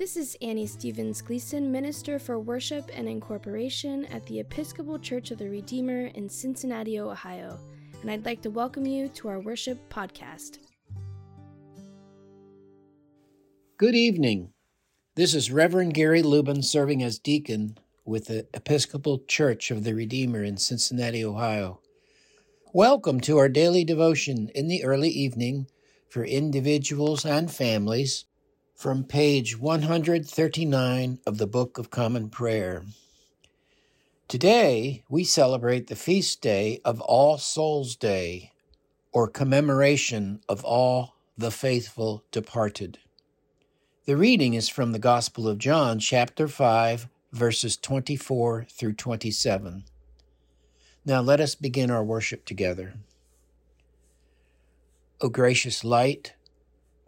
This is Annie Stevens Gleason, Minister for Worship and Incorporation at the Episcopal Church of the Redeemer in Cincinnati, Ohio, and I'd like to welcome you to our worship podcast. Good evening. This is Reverend Gary Lubin serving as deacon with the Episcopal Church of the Redeemer in Cincinnati, Ohio. Welcome to our daily devotion in the early evening for individuals and families from page 139 of the Book of Common Prayer. Today, we celebrate the feast day of All Souls Day, or commemoration of all the faithful departed. The reading is from the Gospel of John, chapter 5, verses 24 through 27. Now let us begin our worship together. O gracious light,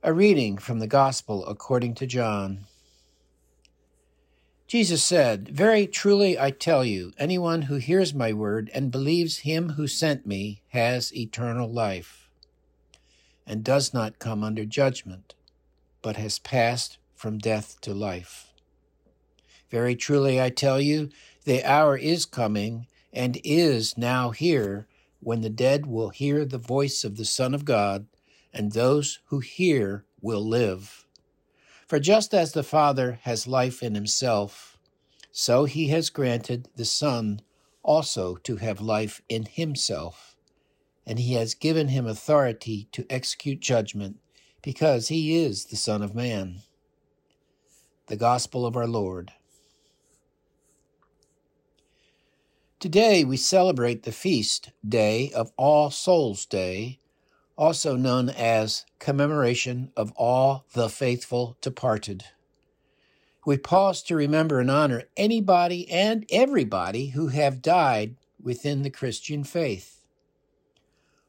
A reading from the Gospel according to John. Jesus said, Very truly I tell you, anyone who hears my word and believes him who sent me has eternal life, and does not come under judgment, but has passed from death to life. Very truly I tell you, the hour is coming and is now here when the dead will hear the voice of the Son of God and those who hear will live. For just as the Father has life in himself, so he has granted the Son also to have life in himself, and he has given him authority to execute judgment, because he is the Son of Man. The Gospel of our Lord. Today we celebrate the feast day of All Souls Day, also known as Commemoration of All the Faithful Departed. We pause to remember and honor anybody and everybody who have died within the Christian faith.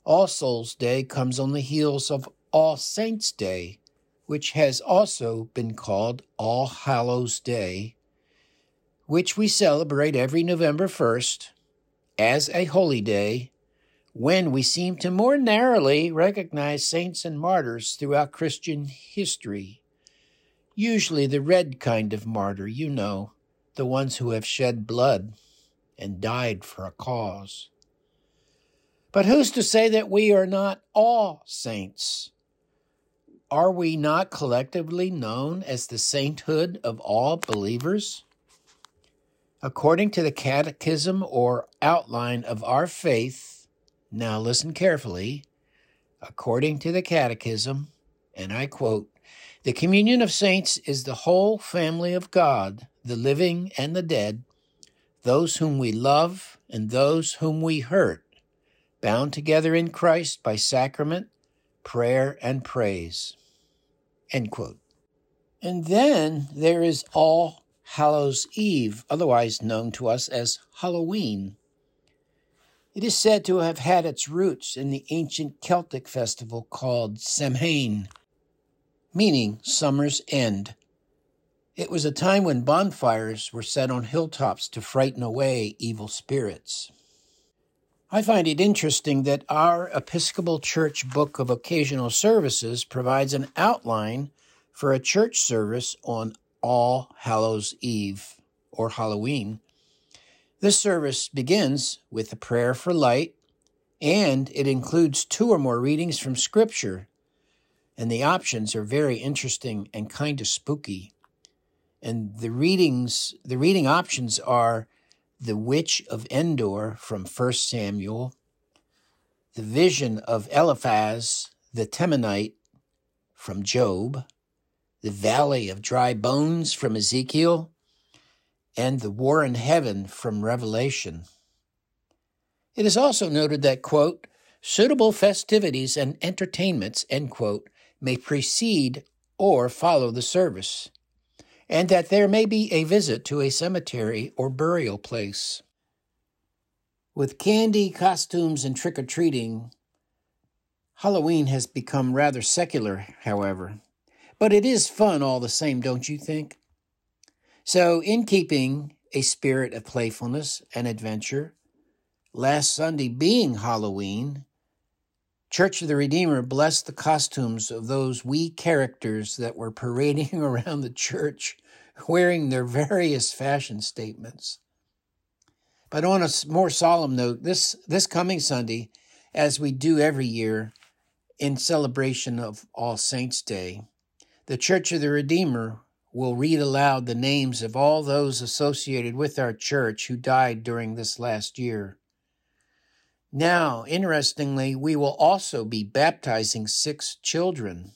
All Souls Day comes on the heels of All Saints Day, which has also been called All Hallows Day, which we celebrate every November 1st as a holy day when we seem to more narrowly recognize saints and martyrs throughout Christian history. Usually the red kind of martyr, you know, the ones who have shed blood and died for a cause. But who's to say that we are not all saints? Are we not collectively known as the sainthood of all believers? According to the Catechism or outline of our faith, now listen carefully. According to the Catechism, and I quote, the communion of saints is the whole family of God, the living and the dead, those whom we love and those whom we hurt, bound together in Christ by sacrament, prayer, and praise. End quote. And then there is All Hallows Eve, otherwise known to us as Halloween. It is said to have had its roots in the ancient Celtic festival called Samhain, meaning summer's end. It was a time when bonfires were set on hilltops to frighten away evil spirits. I find it interesting that our Episcopal Church Book of Occasional Services provides an outline for a church service on All Hallows Eve or Halloween this service begins with a prayer for light, and it includes two or more readings from Scripture. And the options are very interesting and kind of spooky. And the readings, the reading options are The Witch of Endor from 1 Samuel, The Vision of Eliphaz the Temanite from Job, The Valley of Dry Bones from Ezekiel, and the war in heaven from Revelation. It is also noted that, quote, suitable festivities and entertainments, end quote, may precede or follow the service. and that there may be a visit to a cemetery or burial place. With candy, costumes, and trick or treating, Halloween has become rather secular, however. But it is fun all the same, don't you think? So, in keeping a spirit of playfulness and adventure, last Sunday being Halloween, Church of the Redeemer blessed the costumes of those wee characters that were parading around the church wearing their various fashion statements. But on a more solemn note, this, this coming Sunday, as we do every year in celebration of All Saints' Day, the Church of the Redeemer will read aloud the names of all those associated with our church who died during this last year. Now, interestingly, we will also be baptizing six children.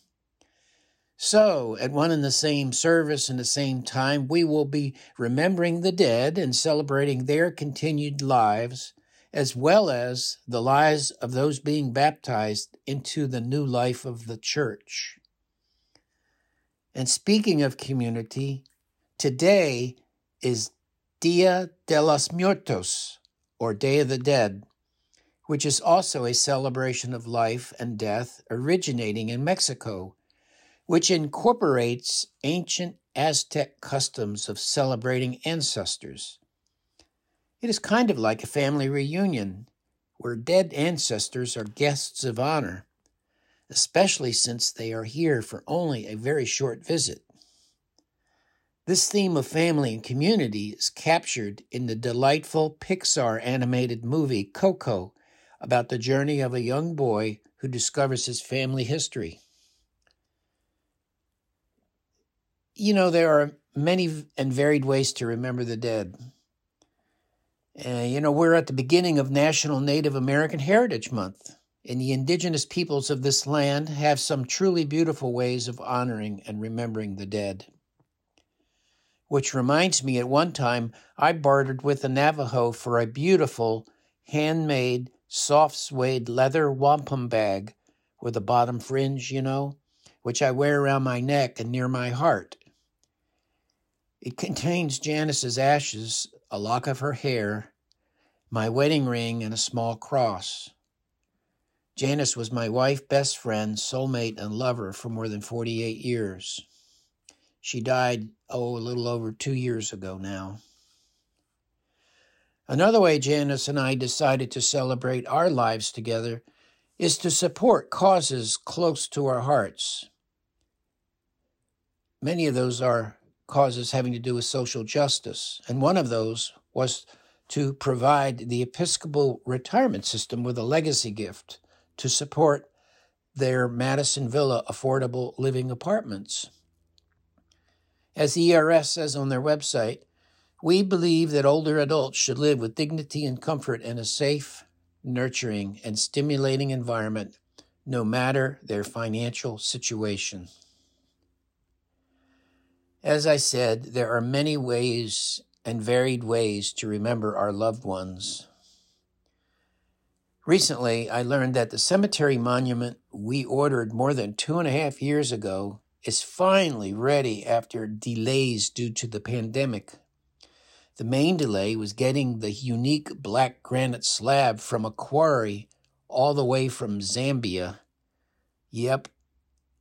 So, at one and the same service and the same time, we will be remembering the dead and celebrating their continued lives, as well as the lives of those being baptized into the new life of the church. And speaking of community, today is Dia de los Muertos, or Day of the Dead which is also a celebration of life and death originating in Mexico, which incorporates ancient Aztec customs of celebrating ancestors. It is kind of like a family reunion, where dead ancestors are guests of honor, especially since they are here for only a very short visit. This theme of family and community is captured in the delightful Pixar animated movie Coco about the journey of a young boy who discovers his family history. You know, there are many and varied ways to remember the dead. Uh, you know, we're at the beginning of National Native American Heritage Month, and the indigenous peoples of this land have some truly beautiful ways of honoring and remembering the dead. Which reminds me, at one time, I bartered with a Navajo for a beautiful handmade soft suede leather wampum bag with a bottom fringe, you know, which I wear around my neck and near my heart. It contains Janice's ashes, a lock of her hair, my wedding ring, and a small cross. Janice was my wife, best friend, soulmate, and lover for more than 48 years. She died, oh, a little over two years ago now. Another way Janice and I decided to celebrate our lives together is to support causes close to our hearts. Many of those are causes having to do with social justice, and one of those was to provide the Episcopal retirement system with a legacy gift to support their Madison Villa affordable living apartments. As the ERS says on their website, we believe that older adults should live with dignity and comfort in a safe, nurturing, and stimulating environment, no matter their financial situation. As I said, there are many ways and varied ways to remember our loved ones. Recently, I learned that the cemetery monument we ordered more than two and a half years ago is finally ready after delays due to the pandemic. The main delay was getting the unique black granite slab from a quarry all the way from Zambia. Yep,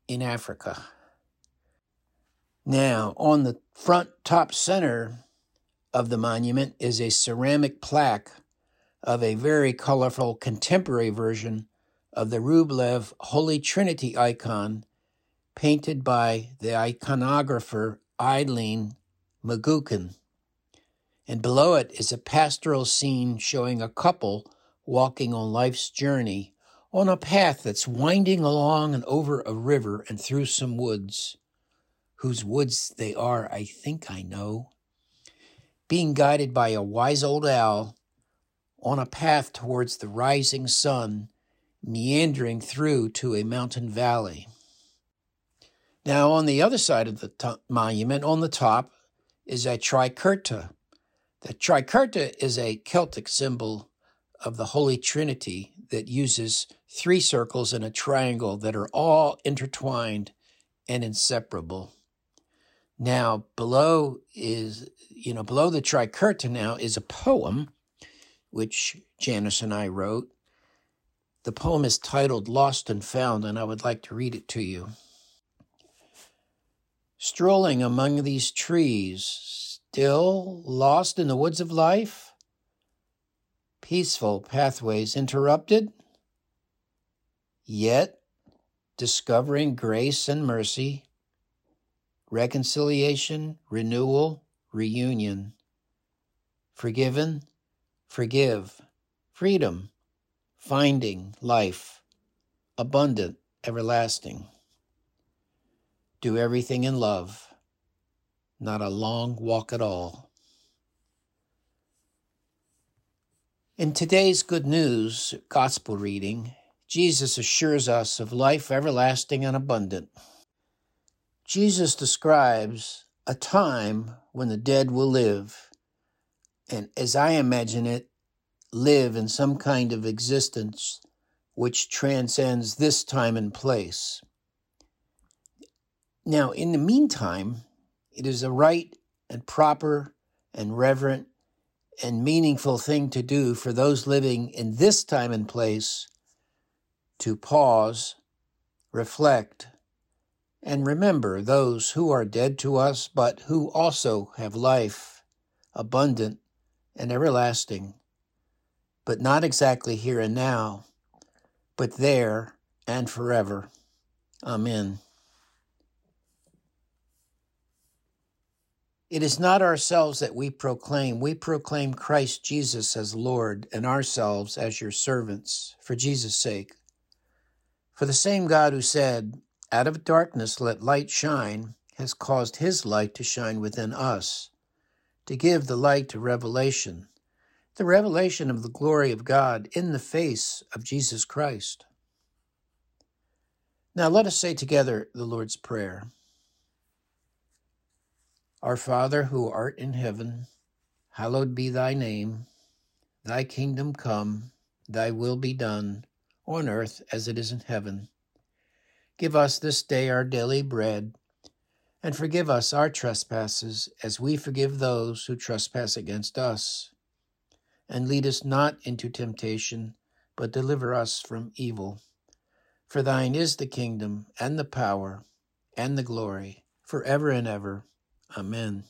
in Africa. Now, on the front top center of the monument is a ceramic plaque of a very colorful contemporary version of the Rublev Holy Trinity icon painted by the iconographer Eileen McGuckin and below it is a pastoral scene showing a couple walking on life's journey on a path that's winding along and over a river and through some woods. Whose woods they are, I think I know. Being guided by a wise old owl on a path towards the rising sun, meandering through to a mountain valley. Now, on the other side of the t- monument, on the top, is a tricerta, the tricerta is a Celtic symbol of the Holy Trinity that uses three circles and a triangle that are all intertwined and inseparable. Now, below is, you know, below the tricerta now is a poem, which Janice and I wrote. The poem is titled Lost and Found, and I would like to read it to you. Strolling among these trees, still lost in the woods of life? Peaceful pathways interrupted? Yet discovering grace and mercy reconciliation, renewal, reunion. Forgiven, forgive, freedom, finding life, abundant, everlasting. Do everything in love, not a long walk at all. In today's Good News Gospel reading, Jesus assures us of life everlasting and abundant. Jesus describes a time when the dead will live, and as I imagine it, live in some kind of existence which transcends this time and place. Now, in the meantime, it is a right and proper and reverent and meaningful thing to do for those living in this time and place to pause, reflect, and remember those who are dead to us, but who also have life, abundant and everlasting, but not exactly here and now, but there and forever. Amen. It is not ourselves that we proclaim. We proclaim Christ Jesus as Lord and ourselves as your servants for Jesus' sake. For the same God who said, out of darkness let light shine, has caused his light to shine within us, to give the light to revelation, the revelation of the glory of God in the face of Jesus Christ. Now let us say together the Lord's Prayer. Our Father who art in heaven, hallowed be thy name. Thy kingdom come, thy will be done, on earth as it is in heaven. Give us this day our daily bread, and forgive us our trespasses as we forgive those who trespass against us. And lead us not into temptation, but deliver us from evil. For thine is the kingdom, and the power, and the glory, for ever and ever. Amen.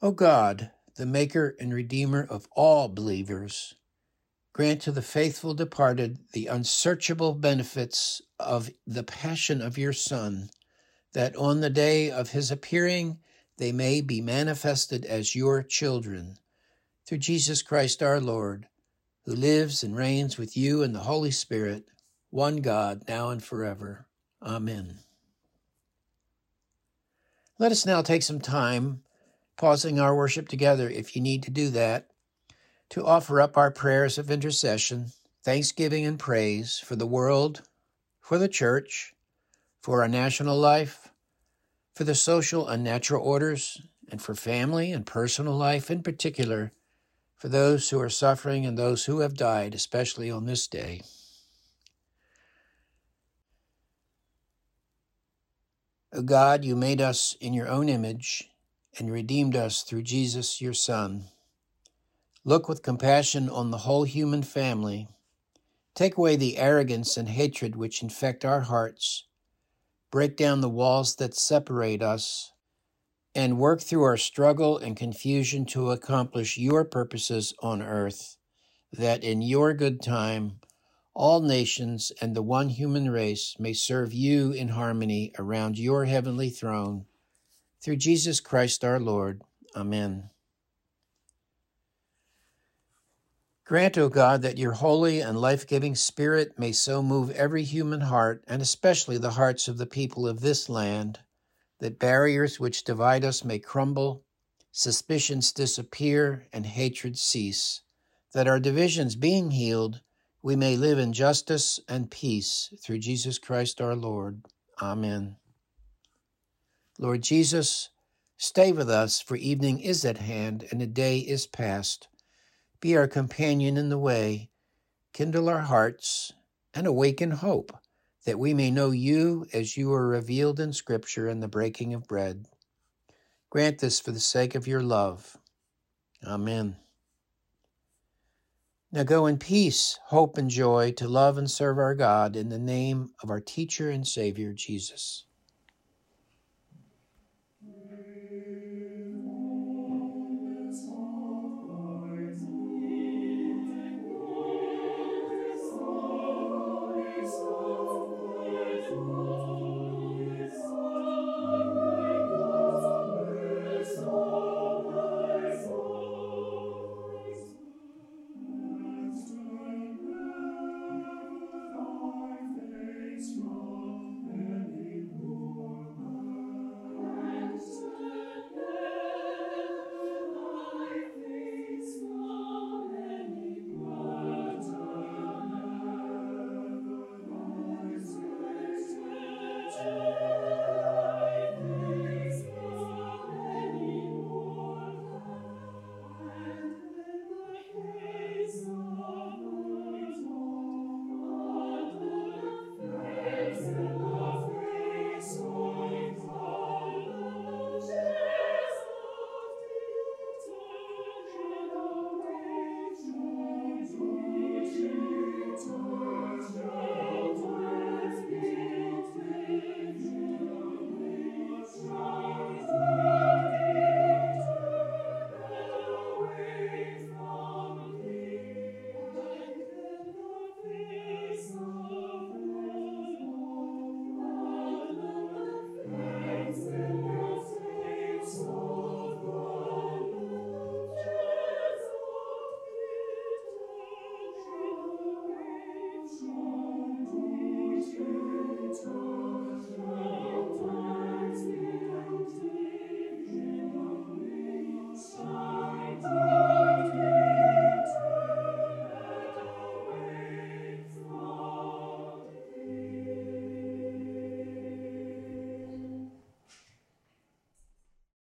O God, the Maker and Redeemer of all believers, Grant to the faithful departed the unsearchable benefits of the passion of your Son, that on the day of his appearing they may be manifested as your children. Through Jesus Christ our Lord, who lives and reigns with you in the Holy Spirit, one God, now and forever. Amen. Let us now take some time, pausing our worship together if you need to do that to offer up our prayers of intercession, thanksgiving, and praise for the world, for the church, for our national life, for the social and natural orders, and for family and personal life in particular, for those who are suffering and those who have died, especially on this day. O God, you made us in your own image and redeemed us through Jesus, your Son. Look with compassion on the whole human family. Take away the arrogance and hatred which infect our hearts. Break down the walls that separate us. And work through our struggle and confusion to accomplish your purposes on earth, that in your good time all nations and the one human race may serve you in harmony around your heavenly throne. Through Jesus Christ our Lord. Amen. Grant, O God, that your holy and life giving Spirit may so move every human heart, and especially the hearts of the people of this land, that barriers which divide us may crumble, suspicions disappear, and hatred cease, that our divisions being healed, we may live in justice and peace through Jesus Christ our Lord. Amen. Lord Jesus, stay with us, for evening is at hand and the day is past. Be our companion in the way, kindle our hearts, and awaken hope, that we may know you as you are revealed in Scripture and the breaking of bread. Grant this for the sake of your love. Amen. Now go in peace, hope, and joy to love and serve our God in the name of our teacher and Savior, Jesus.